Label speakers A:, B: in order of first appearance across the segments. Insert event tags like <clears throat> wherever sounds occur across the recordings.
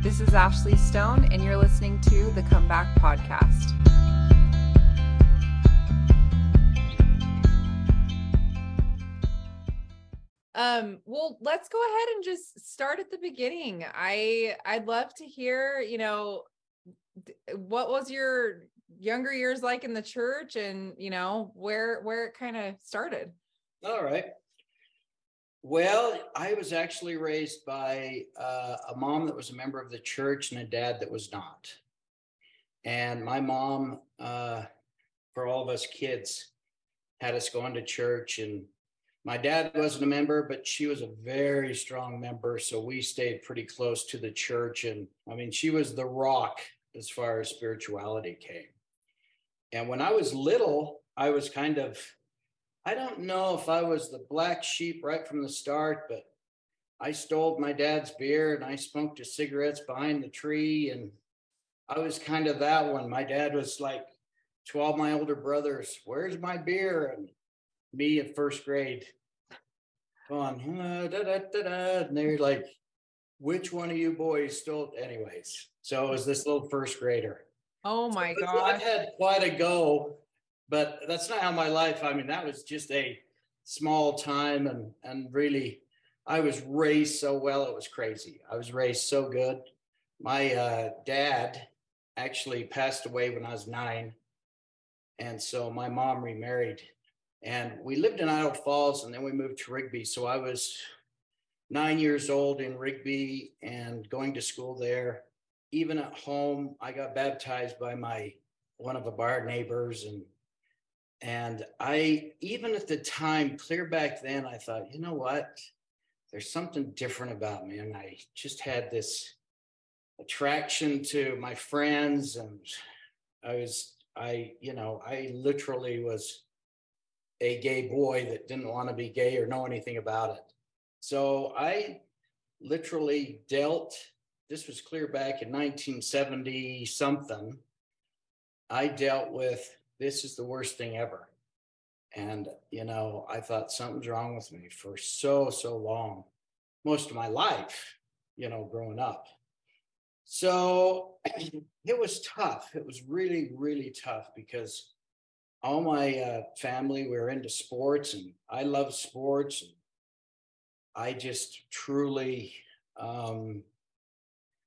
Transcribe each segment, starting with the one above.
A: This is Ashley Stone, and you're listening to the Comeback Podcast. Um, well, let's go ahead and just start at the beginning. I I'd love to hear, you know, what was your younger years like in the church and, you know, where where it kind of started.
B: All right. Well, I was actually raised by uh, a mom that was a member of the church and a dad that was not. And my mom, uh, for all of us kids, had us going to church. And my dad wasn't a member, but she was a very strong member. So we stayed pretty close to the church. And I mean, she was the rock as far as spirituality came. And when I was little, I was kind of I don't know if I was the black sheep right from the start, but I stole my dad's beer and I smoked his cigarettes behind the tree. And I was kind of that one. My dad was like 12 my older brothers, where's my beer? And me at first grade going, uh, da, da, da, da. and they're like, which one of you boys stole? Anyways, so it was this little first grader.
A: Oh my
B: so
A: god!
B: I had quite a go but that's not how my life i mean that was just a small time and and really i was raised so well it was crazy i was raised so good my uh, dad actually passed away when i was nine and so my mom remarried and we lived in Idaho Falls and then we moved to Rigby. So I was nine years old in Rigby and going to school there. Even at home, I got baptized by my one of the bar neighbors and and I, even at the time, clear back then, I thought, you know what? There's something different about me. And I just had this attraction to my friends. And I was, I, you know, I literally was a gay boy that didn't want to be gay or know anything about it. So I literally dealt, this was clear back in 1970 something. I dealt with this is the worst thing ever. And, you know, I thought something's wrong with me for so, so long, most of my life, you know, growing up. So <clears throat> it was tough. It was really, really tough because all my uh, family were into sports and I love sports. And I just truly um,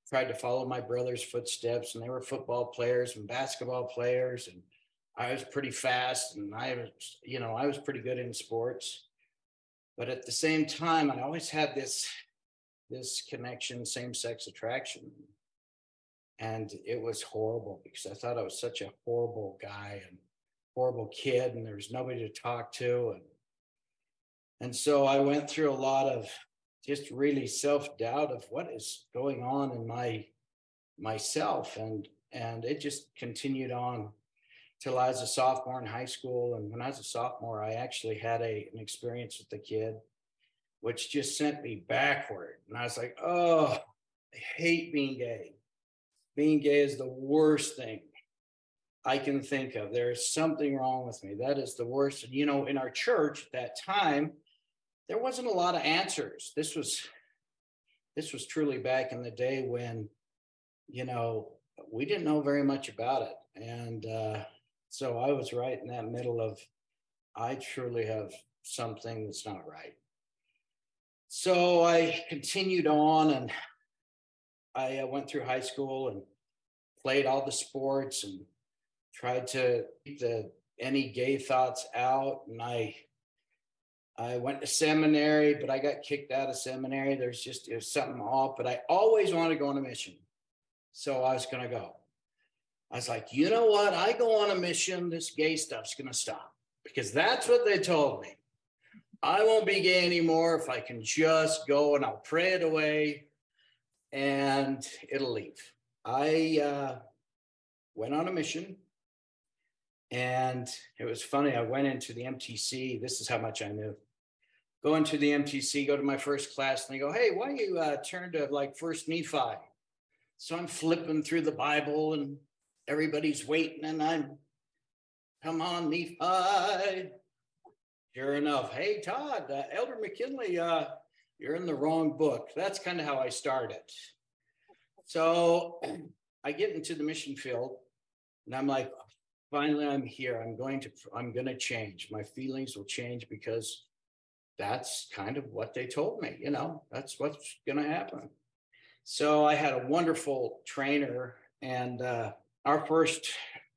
B: tried to follow my brother's footsteps, and they were football players and basketball players. And I was pretty fast and I was, you know, I was pretty good in sports. But at the same time, I always had this this connection, same-sex attraction. And it was horrible because I thought I was such a horrible guy and horrible kid, and there was nobody to talk to. And and so I went through a lot of just really self-doubt of what is going on in my myself. And and it just continued on till I was a sophomore in high school. And when I was a sophomore, I actually had a, an experience with the kid, which just sent me backward. And I was like, oh, I hate being gay. Being gay is the worst thing I can think of. There is something wrong with me. That is the worst. And, you know, in our church at that time, there wasn't a lot of answers. This was this was truly back in the day when, you know, we didn't know very much about it. And uh, so I was right in that middle of, I truly have something that's not right. So I continued on and I uh, went through high school and played all the sports and tried to keep the any gay thoughts out. And I I went to seminary, but I got kicked out of seminary. There's just was something off, but I always wanted to go on a mission. So I was gonna go. I was like, you know what? I go on a mission, this gay stuff's going to stop because that's what they told me. I won't be gay anymore if I can just go and I'll pray it away and it'll leave. I uh, went on a mission and it was funny. I went into the MTC. This is how much I knew. Go into the MTC, go to my first class, and they go, Hey, why don't you uh, turn to like First Nephi? So I'm flipping through the Bible and everybody's waiting and I'm, come on, Nephi. Sure enough, hey, Todd, uh, Elder McKinley, uh, you're in the wrong book. That's kind of how I started. So <clears throat> I get into the mission field and I'm like, finally, I'm here. I'm going to, I'm going to change. My feelings will change because that's kind of what they told me, you know, that's what's going to happen. So I had a wonderful trainer, and uh, our first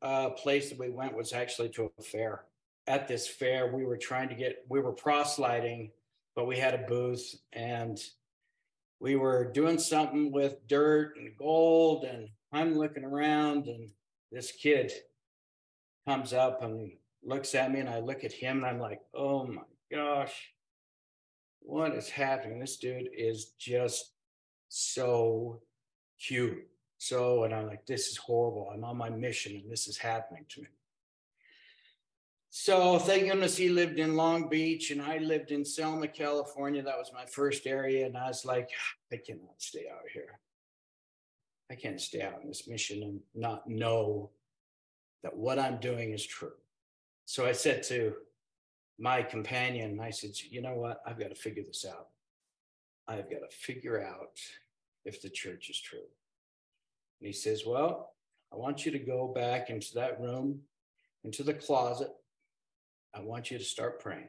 B: uh, place that we went was actually to a fair. At this fair, we were trying to get, we were proselyting, but we had a booth and we were doing something with dirt and gold. And I'm looking around, and this kid comes up and looks at me, and I look at him, and I'm like, oh my gosh, what is happening? This dude is just so cute. So, and I'm like, this is horrible. I'm on my mission and this is happening to me. So, thank goodness he lived in Long Beach and I lived in Selma, California. That was my first area. And I was like, I cannot stay out here. I can't stay out on this mission and not know that what I'm doing is true. So I said to my companion, I said, you know what? I've got to figure this out. I've got to figure out if the church is true. And he says, Well, I want you to go back into that room, into the closet. I want you to start praying.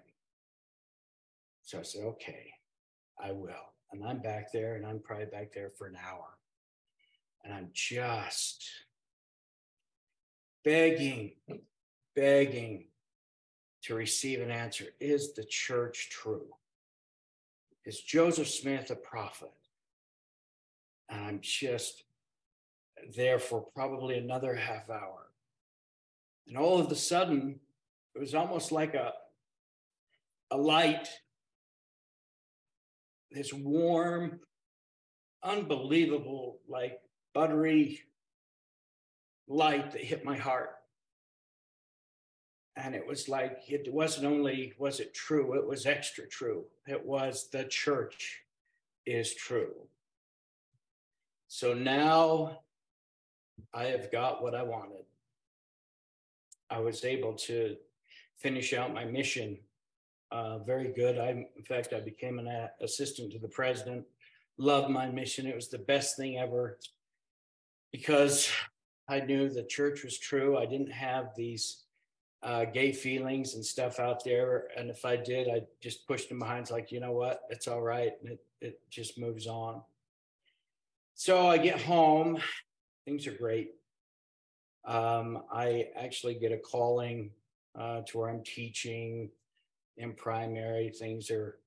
B: So I said, Okay, I will. And I'm back there, and I'm probably back there for an hour. And I'm just begging, begging to receive an answer. Is the church true? Is Joseph Smith a prophet? And I'm just there for probably another half hour. And all of a sudden, it was almost like a, a light, this warm, unbelievable, like buttery light that hit my heart. And it was like it wasn't only was it true it was extra true. It was the church is true. So now i have got what i wanted i was able to finish out my mission uh, very good i in fact i became an assistant to the president loved my mission it was the best thing ever because i knew the church was true i didn't have these uh, gay feelings and stuff out there. And if I did, I just pushed them behind. It's like, you know what? It's all right. And it, it just moves on. So I get home. Things are great. Um, I actually get a calling uh, to where I'm teaching in primary. Things are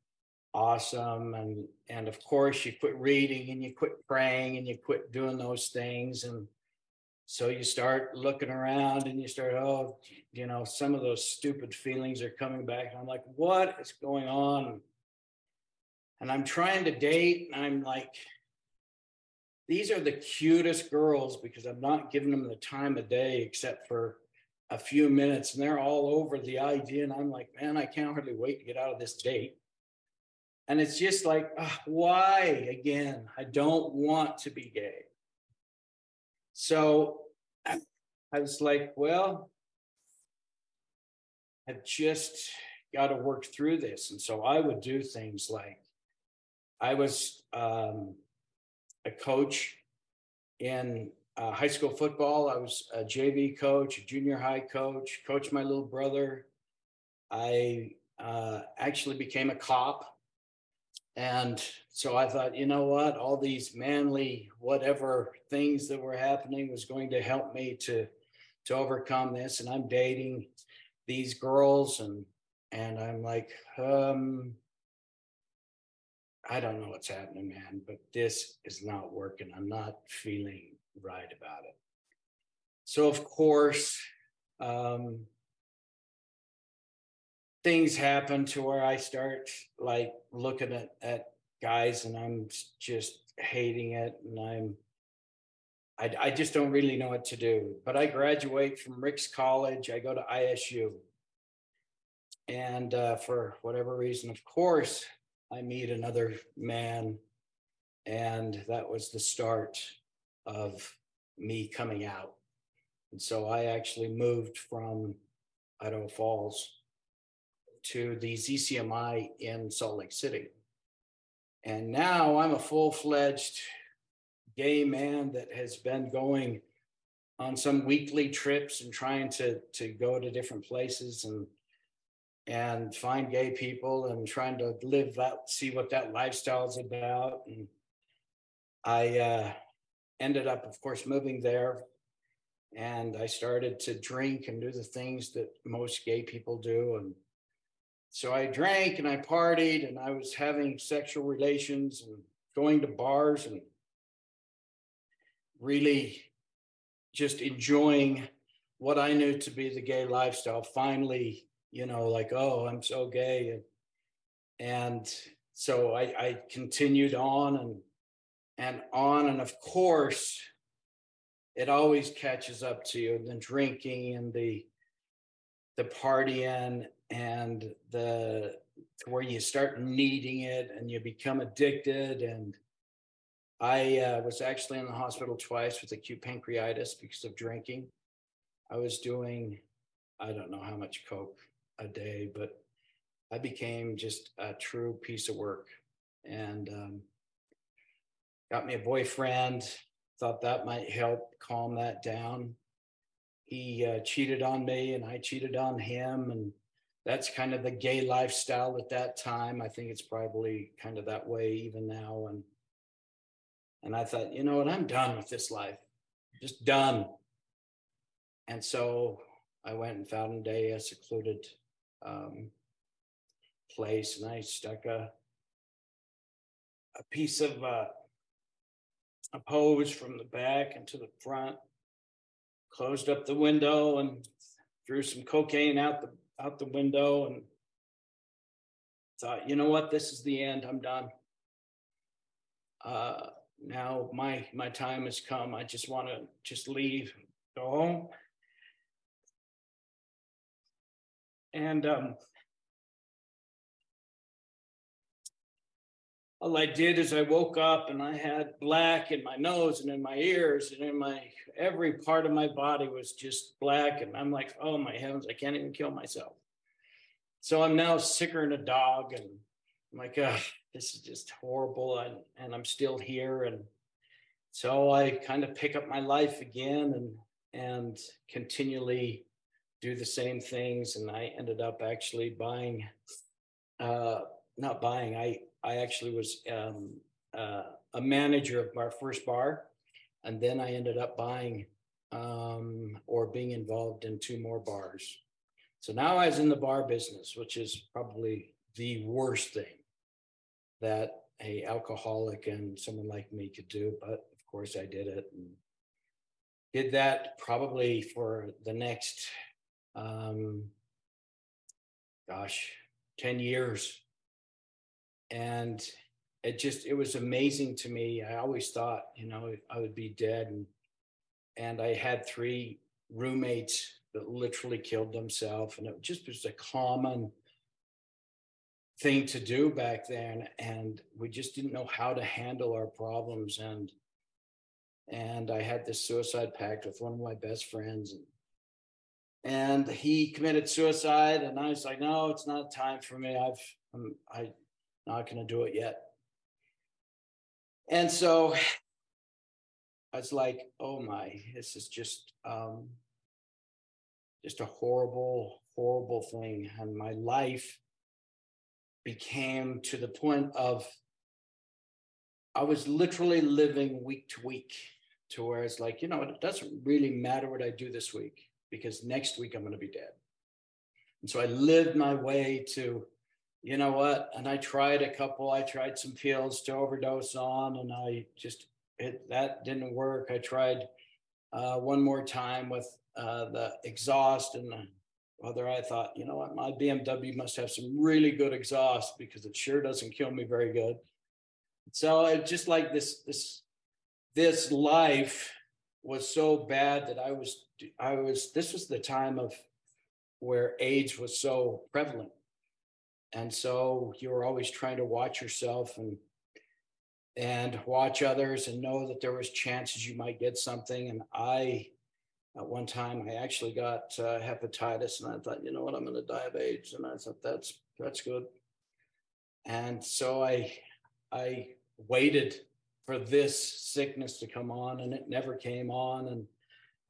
B: awesome. And, and of course, you quit reading and you quit praying and you quit doing those things. And so you start looking around and you start, oh, you know, some of those stupid feelings are coming back. I'm like, what is going on? And I'm trying to date, and I'm like, these are the cutest girls because I'm not giving them the time of day except for a few minutes, and they're all over the idea. And I'm like, man, I can't hardly wait to get out of this date. And it's just like, why again? I don't want to be gay. So I was like, well, I've just got to work through this. And so I would do things like I was um, a coach in uh, high school football. I was a JV coach, a junior high coach, coached my little brother. I uh, actually became a cop and so I thought, you know what, all these manly whatever things that were happening was going to help me to to overcome this. And I'm dating these girls and and I'm like, um, I don't know what's happening, man, but this is not working. I'm not feeling right about it. So of course, um, things happen to where I start like looking at, at guys and I'm just hating it and I'm I, I just don't really know what to do. But I graduate from Ricks College. I go to ISU. And uh, for whatever reason, of course, I meet another man. And that was the start of me coming out. And so I actually moved from Idaho Falls to the ZCMI in Salt Lake City. And now I'm a full fledged gay man that has been going on some weekly trips and trying to to go to different places and and find gay people and trying to live that see what that lifestyle is about and i uh, ended up of course moving there and i started to drink and do the things that most gay people do and so i drank and i partied and i was having sexual relations and going to bars and really just enjoying what I knew to be the gay lifestyle. Finally, you know, like, oh, I'm so gay. And, and so I, I continued on and and on. And of course, it always catches up to you And the drinking and the the partying and the where you start needing it and you become addicted and I uh, was actually in the hospital twice with acute pancreatitis because of drinking. I was doing, I don't know how much Coke a day, but I became just a true piece of work and um, got me a boyfriend. Thought that might help calm that down. He uh, cheated on me and I cheated on him. And that's kind of the gay lifestyle at that time. I think it's probably kind of that way even now. And and I thought, you know what, I'm done with this life, just done. And so I went and found a day a secluded um, place, and I stuck a a piece of uh, a pose from the back into the front, closed up the window, and threw some cocaine out the out the window, and thought, you know what, this is the end. I'm done. Uh, now my my time has come. I just want to just leave, go home. And um, all I did is I woke up and I had black in my nose and in my ears and in my every part of my body was just black. And I'm like, oh my heavens, I can't even kill myself. So I'm now sicker than a dog. And I'm like, uh, this is just horrible and, and i'm still here and so i kind of pick up my life again and and continually do the same things and i ended up actually buying uh not buying i i actually was um uh, a manager of our first bar and then i ended up buying um or being involved in two more bars. So now i was in the bar business which is probably the worst thing that a alcoholic and someone like me could do but of course i did it and did that probably for the next um gosh 10 years. And it just it was amazing to me. I always thought you know i would be dead and and i had three roommates that literally killed themselves and it just was a common thing to do back then and we just didn't know how to handle our problems and and i had this suicide pact with one of my best friends and and he committed suicide and i was like no it's not time for me. I've i'm i not going to do it yet. And so i was like oh my this is just um just a horrible horrible thing. And my life became to the point of I was literally living week to week to where it's like, you know, it doesn't really matter what I do this week because next week I'm going to be dead. And so I lived my way to, you know what? And I tried a couple, I tried some pills to overdose on, and I just, it, that didn't work. I tried uh, one more time with uh, the exhaust and whether I thought, you know what, my BMW must have some really good exhaust because it sure doesn't kill me very good. So it just like this, this, this life was so bad that I was, I was, this was the time of where AIDS was so prevalent. And so you were always trying to watch yourself and, and watch others and know that there was chances you might get something. And I at one time, I actually got uh, hepatitis, and I thought, you know what, I'm going to die of AIDS, and I thought that's that's good. And so I I waited for this sickness to come on, and it never came on. And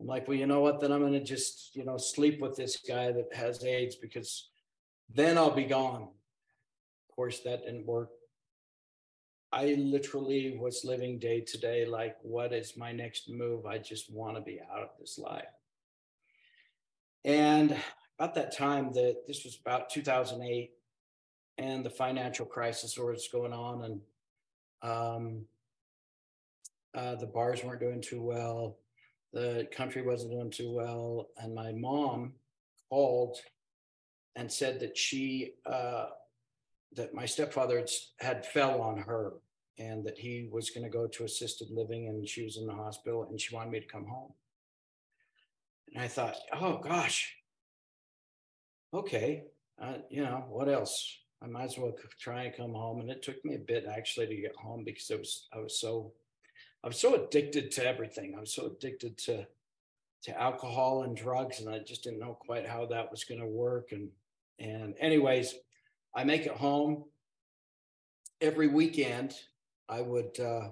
B: I'm like, well, you know what? Then I'm going to just, you know, sleep with this guy that has AIDS because then I'll be gone. Of course, that didn't work. I literally was living day to day like, what is my next move? I just want to be out of this life. And about that time, that this was about 2008, and the financial crisis was going on, and um, uh, the bars weren't doing too well the country wasn't doing too well. And my mom called and said that she, uh, that my stepfather had fell on her and that he was going to go to assisted living and she was in the hospital and she wanted me to come home. And I thought, oh gosh, okay, uh, you know, what else? I might as well try and come home. And it took me a bit actually to get home because it was I was so I was so addicted to everything. I was so addicted to to alcohol and drugs, and I just didn't know quite how that was going to work. And and anyways, I make it home every weekend. I would uh,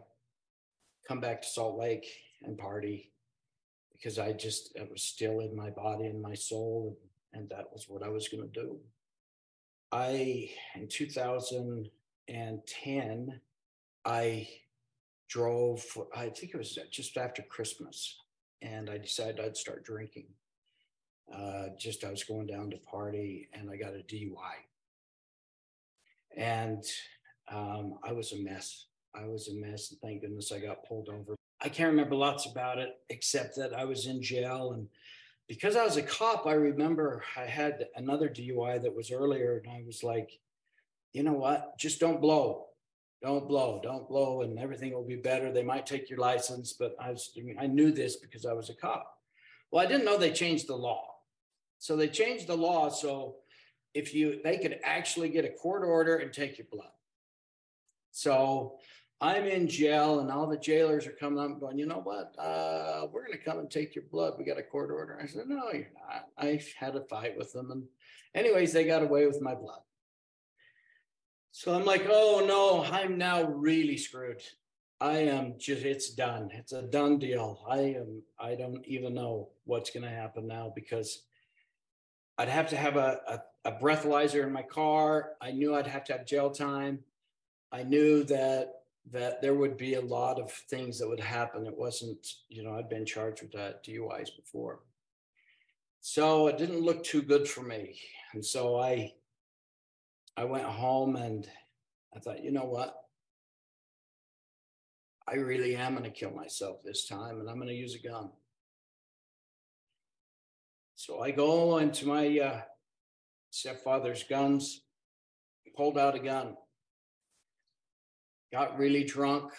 B: come back to Salt Lake and party because I just it was still in my body and my soul, and, and that was what I was going to do. I in 2010, I drove, I think it was just after Christmas, and I decided I'd start drinking. Uh, just I was going down to party and I got a DUI. And um, I was a mess. I was a mess. And thank goodness I got pulled over. I can't remember lots about it except that I was in jail. And because I was a cop, I remember I had another DUI that was earlier. And I was like, you know what? Just don't blow don't blow, don't blow, and everything will be better. They might take your license, but I was, I knew this because I was a cop. Well, I didn't know they changed the law. So they changed the law so if you they could actually get a court order and take your blood. So I'm in jail and all the jailers are coming up going, you know what? Uh, we're going to come and take your blood. We got a court order. I said, no, you're not. I had a fight with them. And anyways, they got away with my blood. So I'm like, oh no, I'm now really screwed. I am just, it's done. It's a done deal. I am, I don't even know what's going to happen now because I'd have to have a, a, a, breathalyzer in my car. I knew I'd have to have jail time. I knew that that there would be a lot of things that would happen. It wasn't, you know, I'd been charged with that DUIs before. So it didn't look too good for me. And so I I went home and I thought, you know what? I really am going to kill myself this time and I'm going to use a gun. So I go into my uh, stepfather's guns, pulled out a gun, got really drunk,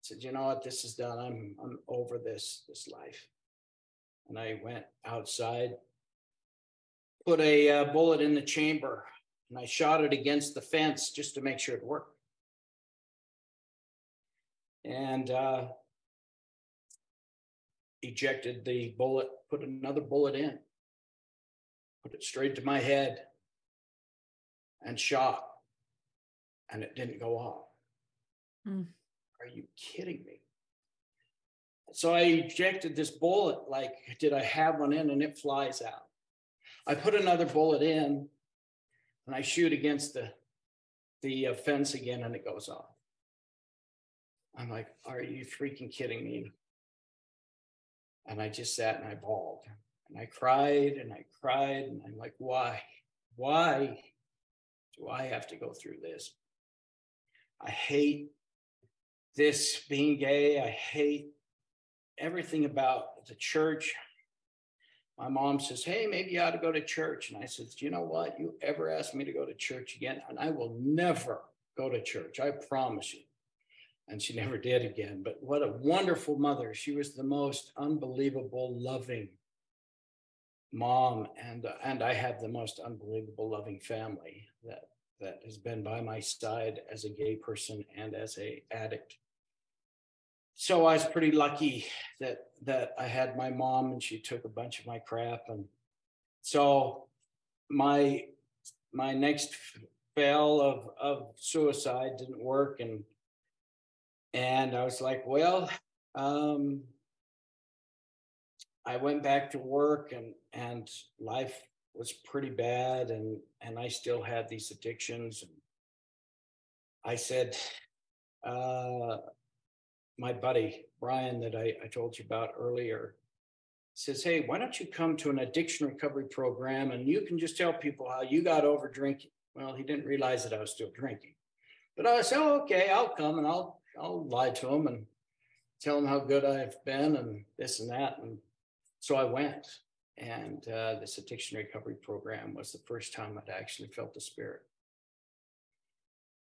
B: said, you know what, this is done. I'm, I'm over this, this life. And I went outside, put a uh, bullet in the chamber and I shot it against the fence just to make sure it worked. And uh, ejected the bullet, put another bullet in, put it straight to my head, and shot. And it didn't go off. Mm. Are you kidding me? So I ejected this bullet like, did I have one in? And it flies out. I put another bullet in and I shoot against the the uh, fence again, and it goes off. I'm like, are you freaking kidding me? And I just sat and I bawled and I cried and I cried and I'm like, why? Why do I have to go through this? I hate this being gay. I hate everything about the church my mom says, Hey, maybe you ought to go to church. And I said, You know what? You ever ask me to go to church again? And I will never go to church. I promise you. And she <laughs> never did again. But what a wonderful mother. She was the most unbelievable, loving mom. And, uh, and I have the most unbelievable, loving family that, that has been by my side as a gay person and as a addict so I was pretty lucky that that I had my mom and she took a bunch of my crap. And so my my next fail of of suicide didn't work. And And I was like, well, um, I went back to work and and life was pretty bad. And and I still had these addictions. And I said uh my buddy Brian that I, I told you about earlier says, Hey, why don't you come to an addiction recovery program and you can just tell people how you got over drinking? Well, he didn't realize that I was still drinking. But I said, oh, okay, I'll come and I'll I'll lie to him and tell him how good I've been and this and that. And so I went. And uh, this addiction recovery program was the first time I'd actually felt the spirit.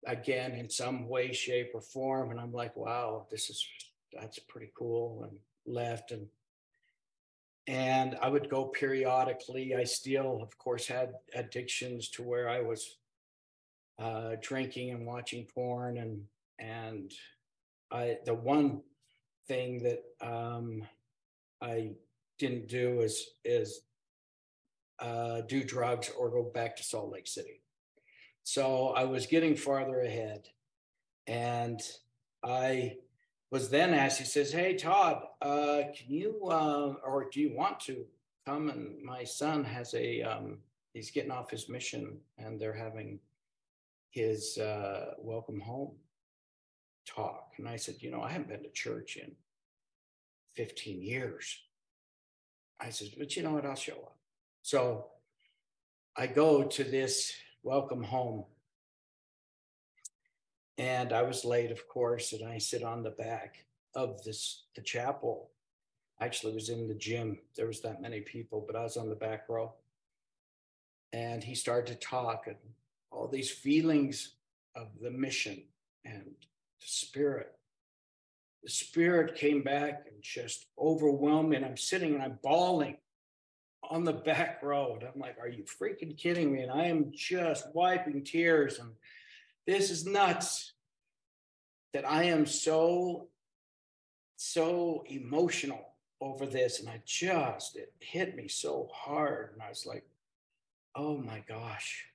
B: Again, in some way, shape, or form. And I'm like, wow, this is that's pretty cool. And left and and I would go periodically. I still, of course, had addictions to where I was uh, drinking and watching porn, and and I the one thing that um, I didn't do is is uh, do drugs or go back to Salt Lake City. So I was getting farther ahead, and I was then asked. He says, "Hey Todd, uh, can you uh, or do you want to come?" And my son has a um, he's getting off his mission, and they're having his uh, welcome home talk. And I said, "You know, I haven't been to church in 15 years." I said, "But you know what? I'll show up." So I go to this welcome home and I was late, of course, and I sit on the back of this the chapel. Actually, was in the gym. There was that many people, but I was on the back row. And he started to talk and all these feelings of the mission and the spirit. The spirit came back and just overwhelmed me. And I'm sitting and I'm bawling on the back road. I'm like, are you freaking kidding me? And I am just wiping tears and this is nuts that I am so, so emotional over this. And I just, it hit me so hard. And I was like, oh my gosh,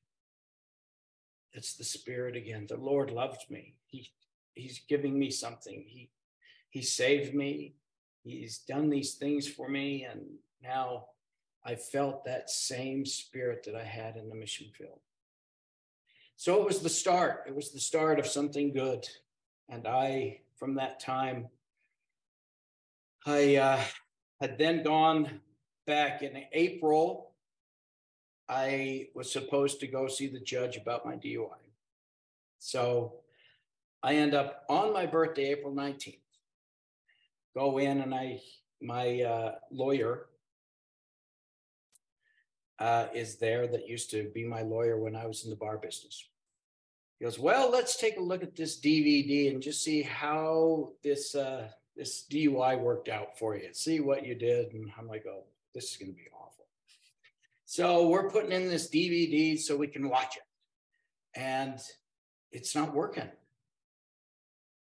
B: it's the spirit again. The Lord loves me. He, he's giving me something. He, he saved me. He's done these things for me. And now I felt that same spirit that I had in the mission field. So it was the start. It was the start of something good. And I, from that time, I uh, had then gone back in April. I was supposed to go see the judge about my DUI. So I end up on my birthday, April 19th, go in and I, my uh, lawyer uh, is there that used to be my lawyer when I was in the bar business. He goes, well, let's take a look at this DVD and just see how this uh, this DUI worked out for you. See what you did. And I'm like, oh, this is going to be awful. So we're putting in this DVD so we can watch it, and it's not working.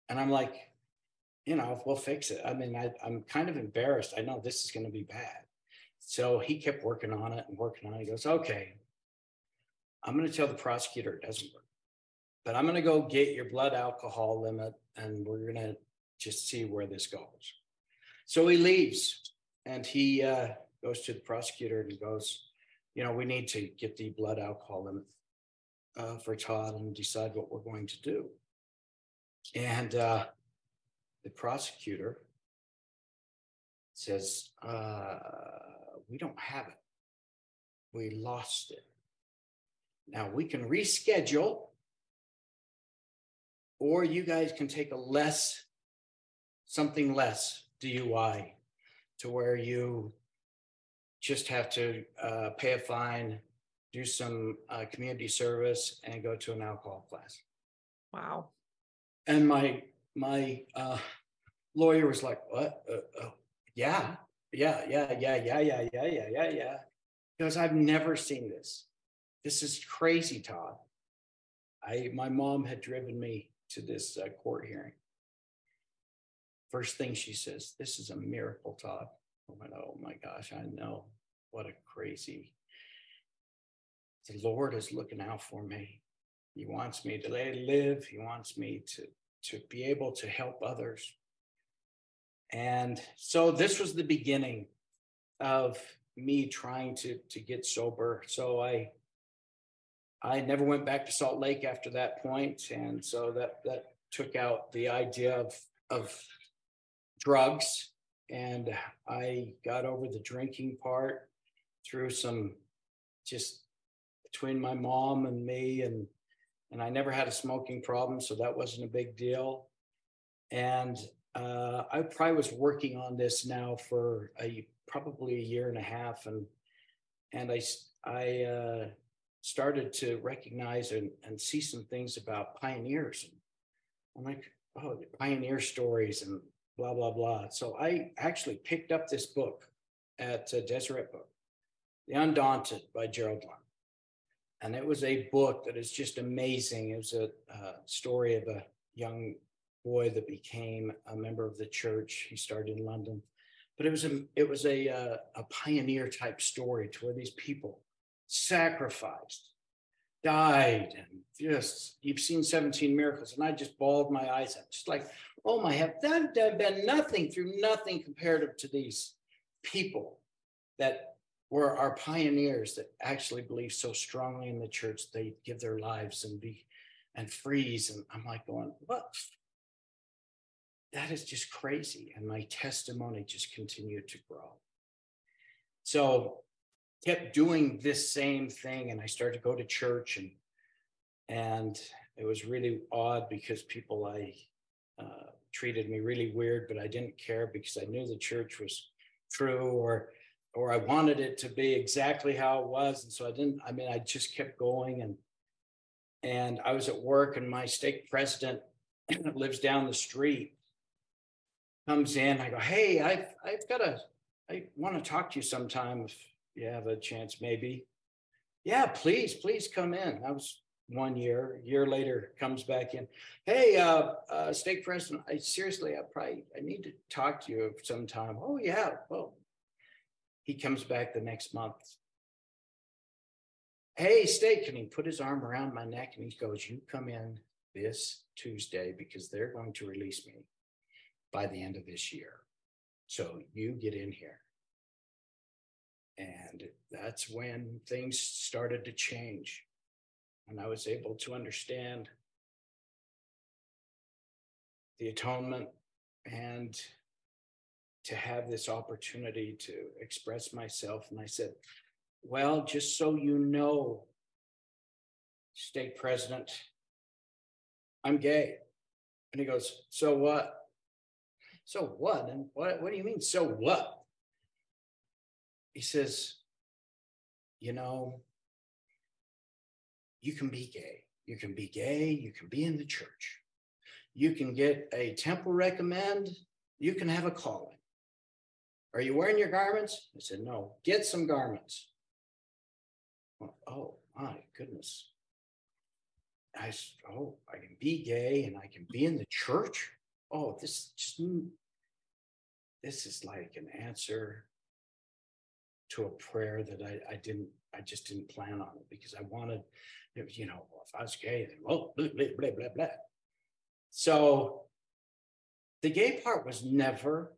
B: And I'm like, you know, we'll fix it. I mean, I, I'm kind of embarrassed. I know this is going to be bad. So he kept working on it and working on it. He goes, okay, I'm going to tell the prosecutor it doesn't work, but I'm going to go get your blood alcohol limit and we're going to just see where this goes. So he leaves and he uh, goes to the prosecutor and goes, you know, we need to get the blood alcohol limit uh, for Todd and decide what we're going to do. And uh, the prosecutor says, uh, we don't have it. We lost it. Now we can reschedule, or you guys can take a less, something less DUI to where you just have to uh, pay a fine, do some uh, community service, and go to an alcohol class.
A: Wow.
B: And my my uh, lawyer was like, "What? Uh, uh, yeah, yeah, yeah, yeah, yeah, yeah, yeah, yeah, yeah. Because I've never seen this. This is crazy, Todd. I my mom had driven me to this uh, court hearing. First thing she says, "This is a miracle, Todd." I went, "Oh my gosh, I know what a crazy." The Lord is looking out for me. He wants me to live. He wants me to to be able to help others. And so this was the beginning of me trying to to get sober. So I I never went back to Salt Lake after that point, and so that that took out the idea of of drugs, and I got over the drinking part through some just between my mom and me, and and I never had a smoking problem, so that wasn't a big deal. And uh, I probably was working on this now for a probably a year and a half, and and I I uh, started to recognize and, and see some things about pioneers. I'm like, oh, pioneer stories and blah blah blah. So I actually picked up this book at uh, Deseret Book, The Undaunted by Gerald Lund. And it was a book that is just amazing. It was a uh, story of a young boy that became a member of the church. He started in London, but it was a it was a uh, a pioneer type story to where these people sacrificed, died, and just you've seen 17 miracles, and I just bawled my eyes out, just like, oh my have that been nothing through nothing comparative to these people that were our pioneers that actually believe so strongly in the church they give their lives and be and freeze. And i'm like going what that is just crazy. And my testimony just continued to grow. So kept doing this same thing. And I started to go to church and and it was really odd because people I uh, treated me really weird, but I didn't care because I knew the church was true or or I wanted it to be exactly how it was. And so I didn't, I mean, I just kept going and and I was at work and my stake president <clears throat> lives down the street comes in. I go, hey, I've I've got a I want to talk to you sometime if you have a chance, maybe. Yeah, please, please come in. That was one year. Year later, comes back in. Hey, uh, uh, stake president, I seriously, I probably I need to talk to you sometime. Oh yeah, well, he comes back the next month. Hey, state, can he put his arm around my neck and he goes, "You come in this Tuesday because they're going to release me." By the end of this year. So you get in here. And that's when things started to change. And I was able to understand the atonement and to have this opportunity to express myself. And I said, Well, just so you know, stake president, I'm gay. And he goes, So what? So what? And what, what do you mean, so what? He says, you know, you can be gay. You can be gay. You can be in the church. You can get a temple recommend. You can have a calling. Are you wearing your garments? I said, no, get some garments. oh, my goodness. I said, oh, I can be gay and I can be in the church oh, this just this is like an answer to a prayer that I, I didn't I just didn't plan on it because I wanted, you know, if I was gay, then blah, blah, blah, blah, blah. So the gay part was never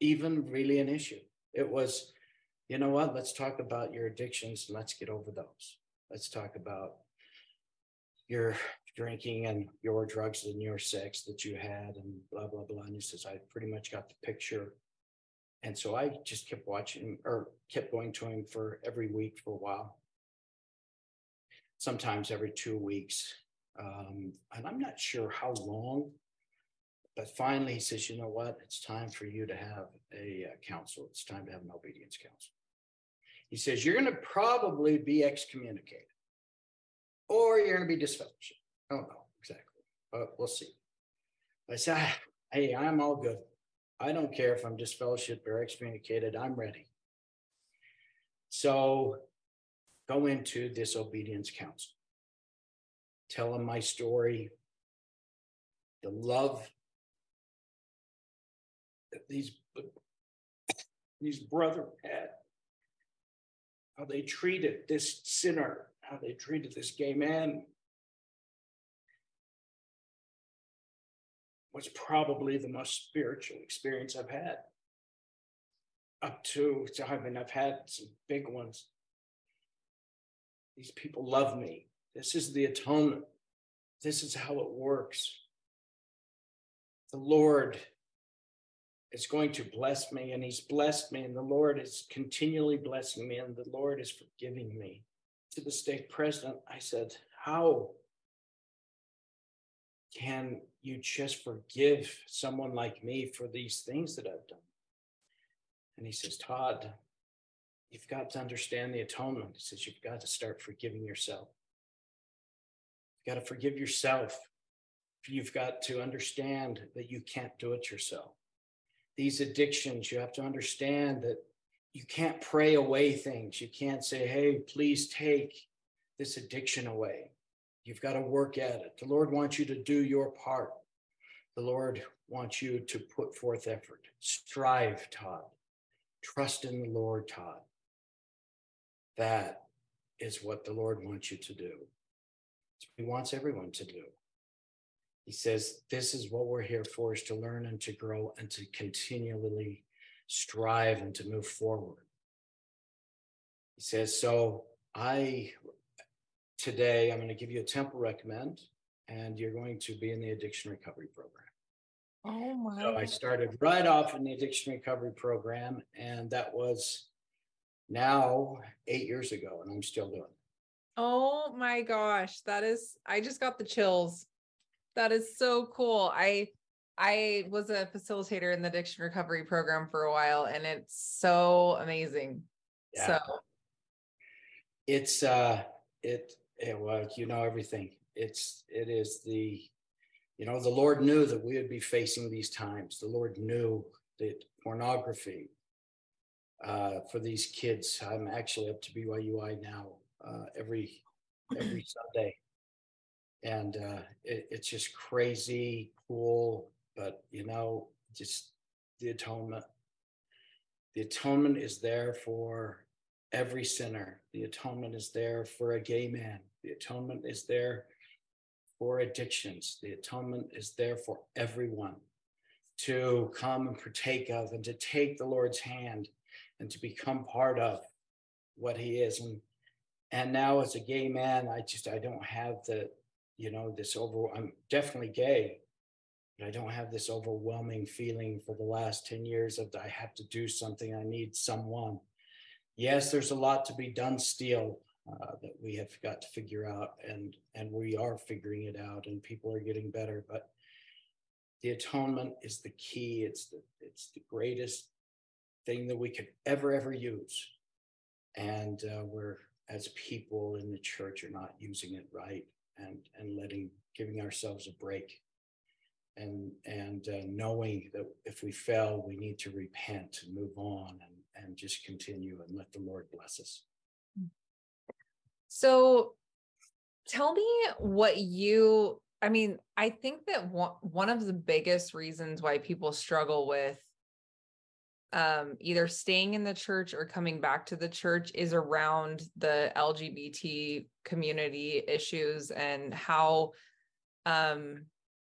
B: even really an issue. It was, you know what, let's talk about your addictions and let's get over those. Let's talk about your drinking and your drugs and your sex that you had and blah blah blah. And he says i pretty much got the picture. And so i just kept watching or kept going to him for every week for a while. Sometimes every two weeks. Um, and i'm not sure how long but finally he says you know what? It's time for you to have a, a council it's time to have an obedience council he says you're going to probably be excommunicated or you're going to be disfellowshipped I don't know exactly, but we'll see. I said, ah, hey, I'm all good. I don't care if I'm disfellowshipped or excommunicated. I'm ready. So go into this obedience council. Tell them my story, the love that these these brethren had, how they treated this sinner, how they treated this gay man, was probably the most spiritual experience I've had. Up to, I mean, I've had some big ones. These people love me. This is the atonement. This is how it works. The Lord is going to bless me, and He's blessed me, and the Lord is continually blessing me, and the Lord is forgiving me. To the stake president, I said, How can you just forgive someone like me for these things that I've done? And he says, Todd, you've got to understand the atonement. He says, You've got to start forgiving yourself. You've got to forgive yourself. You've got to understand that you can't do it yourself these addictions, you have to understand that you can't pray away things. You can't say, hey, please take this addiction away. You've got to work at it. The Lord wants you to do your part. The Lord wants you to put forth effort. Strive, Todd. Trust in the Lord, Todd. That is what the Lord wants you to do. He wants everyone to do. He says, This is what we're here for, is to learn and to grow and to continually strive and to move forward. He says, So I, today, I'm going to give you a temple recommend, and you're going to be in the addiction recovery program.
A: Oh my.
B: So I started right off in the addiction recovery program, and that was now eight years ago, and I'm still doing it.
A: Oh my gosh. That is, I just got the chills. That is so cool. I I was a facilitator in the addiction recovery program for a while and it's so amazing. Yeah. So
B: it's uh it, it well, you know everything. It's it is the you know the Lord knew that we would be facing these times. The Lord knew that pornography uh, for these kids. I'm actually up to BYUI now uh, every every Sunday and uh, it, it's just crazy cool but you know just the atonement the atonement is there for every sinner. The atonement is there for a gay man. The atonement is there for addictions. The atonement is there for everyone to come and partake of and to take the lord's hand and to become part of what he is. And and now as a gay man i just i don't have the you know, this over, I'm definitely gay, but I don't have this overwhelming feeling for the last 10 years of I have to do something, I need someone. Yes, there's a lot to be done still uh, that we have got to figure out, and and we are figuring it out, and people are getting better. But the atonement is the key. It's the it's the greatest thing that we could ever ever use, and uh, we're as people in the church are not using it right and and letting giving ourselves a break and and uh, knowing that if we fail we need to repent and move on and and just continue and let the lord bless us.
A: So tell me what you i mean i think that one, one of the biggest reasons why people struggle with um, either staying in the church or coming back to the church is around the LGBT community issues and how um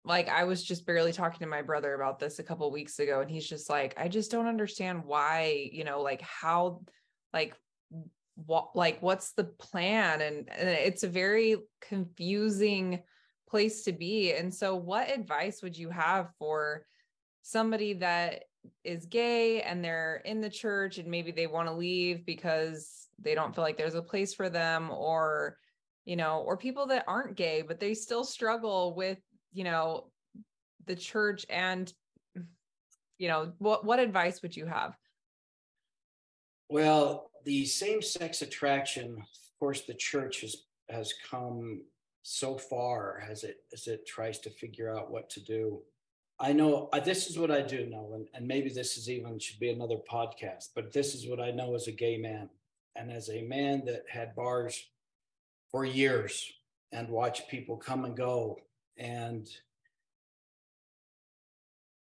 A: like I was just barely talking to my brother about this a couple weeks ago and he's just like I just don't understand why, you know, like how like what like what's the plan and, and it's a very confusing place to be. And so what advice would you have for somebody that is gay and they're in the church and maybe they want to leave because they don't feel like there's a place for them or you know or people that aren't gay but they still struggle with you know the church and you know what what advice would you have
B: well the same sex attraction of course the church has has come so far as it as it tries to figure out what to do I know uh, this is what I do know, and, and maybe this is even should be another podcast, but this is what I know as a gay man and as a man that had bars for years and watched people come and go. And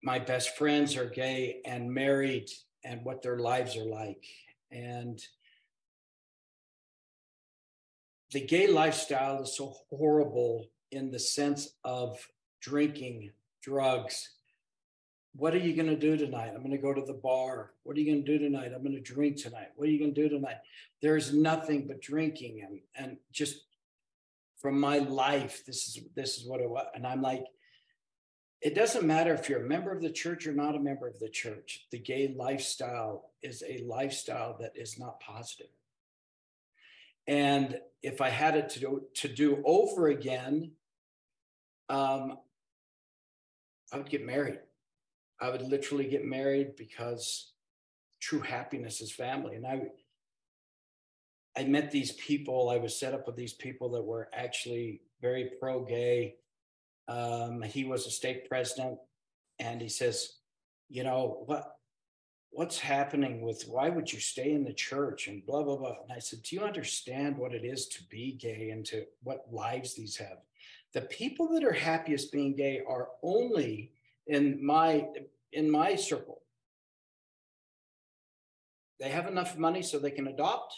B: my best friends are gay and married and what their lives are like. And the gay lifestyle is so horrible in the sense of drinking drugs, what are you going to do tonight? I'm going to go to the bar. What are you going to do tonight? I'm going to drink tonight. What are you going to do tonight? There's nothing but drinking and and just from my life, this is this is what it was. And I'm like, it doesn't matter if you're a member of the church or not a member of the church. The gay lifestyle is a lifestyle that is not positive. And if I had it to do, to do over again, um, I would get married. I would literally get married because true happiness is family. And I, I met these people. I was set up with these people that were actually very pro gay. Um, he was a stake president, and he says, "You know what? What's happening with why would you stay in the church and blah blah blah?" And I said, "Do you understand what it is to be gay and to what lives these have? The people that are happiest being gay are only in my in my circle. They have enough money so they can adopt."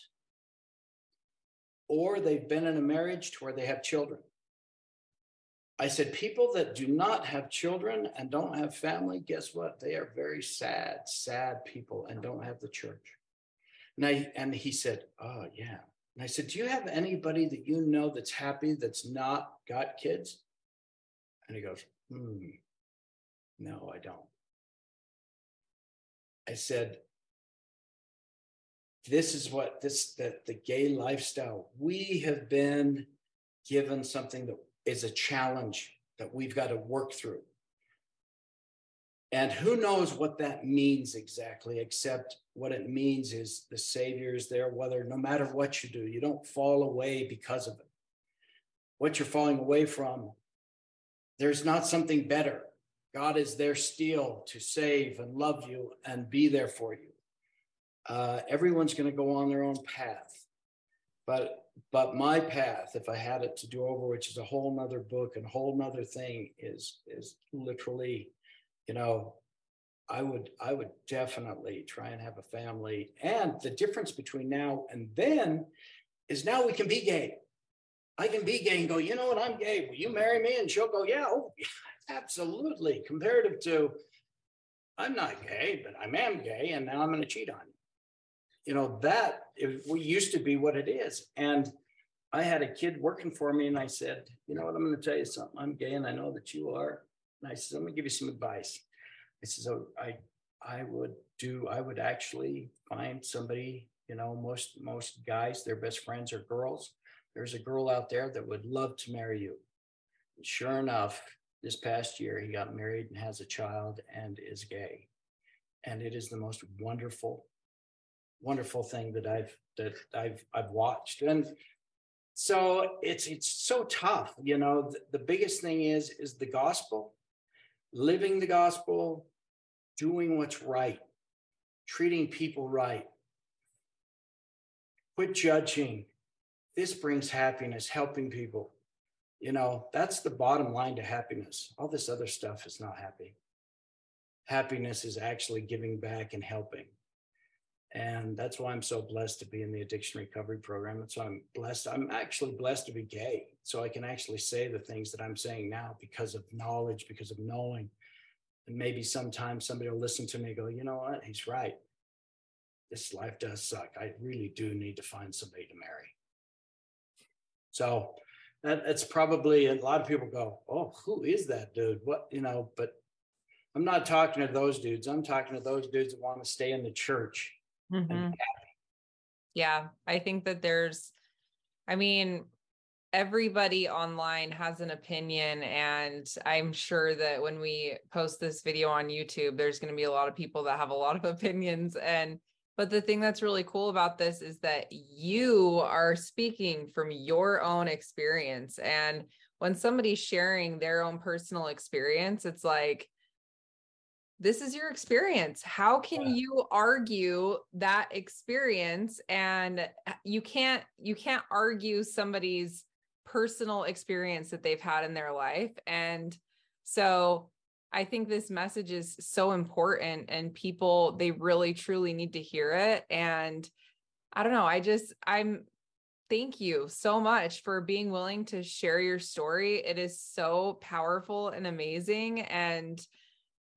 B: Or they've been in a marriage to where they have children I said, people that do not have children and don't have family, guess what? They are very sad, sad people and don't have the church. And, I, and he said, oh, yeah. And I said, do you have anybody that you know that's happy that's not got kids? And he goes, hmm, no, I don't. I said, this is what this, the, the gay lifestyle, we have been given something that is a challenge that we've got to work through. And who knows what that means exactly, except what it means is the Savior is there, whether no matter what you do, you don't fall away because of it. What you're falling away from, there's not something better. God is there still to save and love you and be there for you. Uh, everyone's going to go on their own path. But but my path, if I had it to do over, which is a whole nother book and a whole nother thing, is is literally, you know, I would I would definitely try and have a family. And the difference between now and then is now we can be gay. I can be gay and go, you know what, I'm gay. Will you marry me? And she'll go, yeah, oh, <laughs> absolutely. Comparative to, I'm not gay, but I am gay, and now I'm going to cheat on you you know that we used to be what it is. And i had a kid working for me and i said you know what? I'm going to tell you something. I'm gay and i know that you are. And i said going to give you some advice. I said so oh, i i would do i would actually find somebody you know most most guys their best friends are girls. There's a girl out there that would love to marry you. And sure enough this past year he got married and has a child and is gay. And it is the most wonderful wonderful thing that I've that I've I've watched. And so it's it's so tough, you know. The, the biggest thing is is the gospel, living the gospel, doing what's right, treating people right. Quit judging. This brings happiness, helping people. You know, that's the bottom line to happiness. All this other stuff is not happy. Happiness is actually giving back and helping. And that's why I'm so blessed to be in the addiction recovery program. And so I'm blessed. I'm actually blessed to be gay. So I can actually say the things that I'm saying now because of knowledge, because of knowing. And maybe sometimes somebody will listen to me and go, you know what? He's right. This life does suck. I really do need to find somebody to marry. So that, that's probably a lot of people go, oh, who is that dude? What, you know, but I'm not talking to those dudes. I'm talking to those dudes that want to stay in the church
A: Mm-hmm. Yeah, I think that there's, I mean, everybody online has an opinion and i'm sure that when we post this video on youtube there's going to be a lot of people that have a lot of <laughs> opinions and but the thing that's really cool about this is that you are speaking from your own experience and when somebody's sharing their own personal experience it's like this is your experience. How can yeah. you argue that experience? And uh, you can't you can't argue somebody's personal experience that they've had in their life. And so i think this message is so important and people they really truly need to hear it. And i don't know i just i'm thank you so much for being willing to share your story. It is so powerful and amazing. And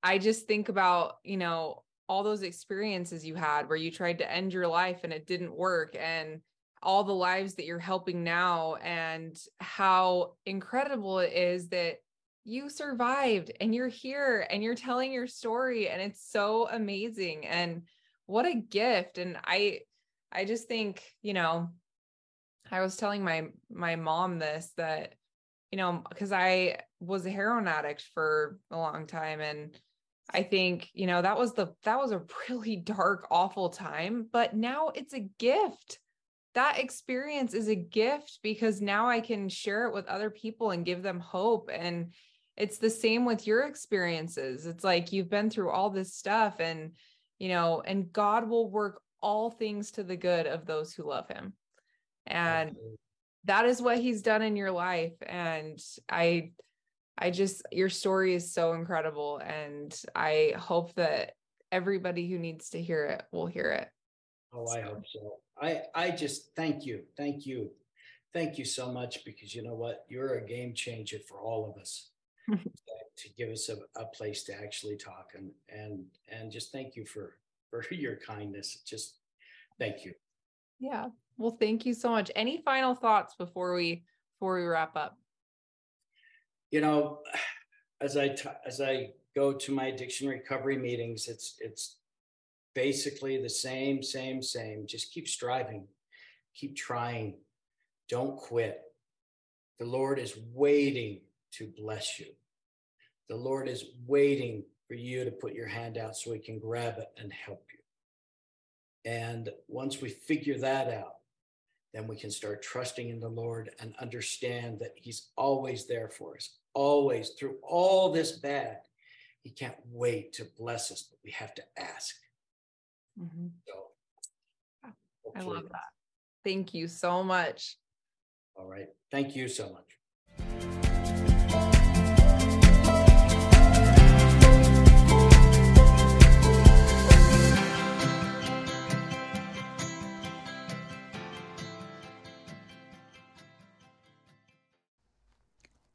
A: I just think about, you know, all those experiences you had where you tried to end your life and it didn't work and all the lives that you're helping now and how incredible it is that you survived and you're here and you're telling your story and it's so amazing and what a gift. And i i just think you know i was telling my my mom this that you know because i was a heroin addict for a long time and i think you know that was the that was a really <laughs> dark awful time but now it's a gift that experience is a gift because now I can share it with other people and give them hope. And it's the same with your experiences. It's like you've been through all this stuff and, you know, and God will work all things to the good of those who love him. And that is what he's done in your life. And I, I just, your story is so incredible. And I hope that everybody who needs to hear it will hear it.
B: Oh, I hope so. I, I just thank you. Thank you. Thank you so much because you know what? You're a game changer for all of us <laughs> to give us a, a place to actually talk and and and just thank you for for <laughs> your kindness. Just thank you.
A: Yeah. Well, thank you so much. Any final thoughts before we before we wrap up?
B: You know, <sighs> as I as I go to my addiction recovery meetings, it's it's basically the same, same, same. Just keep striving, keep trying, don't quit. The Lord is waiting to bless you. The Lord is waiting for you to put your hand out so he can grab it and help you. And once we figure that out, then we can start trusting in the Lord and understand that he's always there for us, always through all this bad. He can't wait to bless us, but we have to ask.
A: Mm-hmm. So, I love that. Thank you so much.
B: All right. Thank you so much.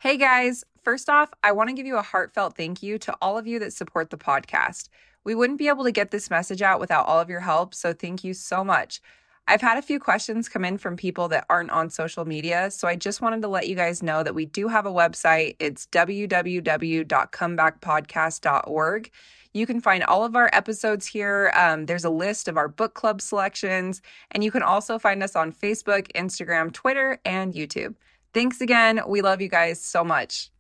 A: Hey guys, first off, I want to give you a heartfelt thank you to all of you that support the podcast. We wouldn't be able to get this message out without all of your help, so thank you so much. I've had a few questions come in from people that aren't on social media, so I just wanted to let you guys know that we do have a website. It's www.comebackpodcast.org. You can find all of our episodes here. Um, there's a list of our book club selections, and you can also find us on Facebook, Instagram, Twitter, and YouTube. Thanks again. We love you guys so much.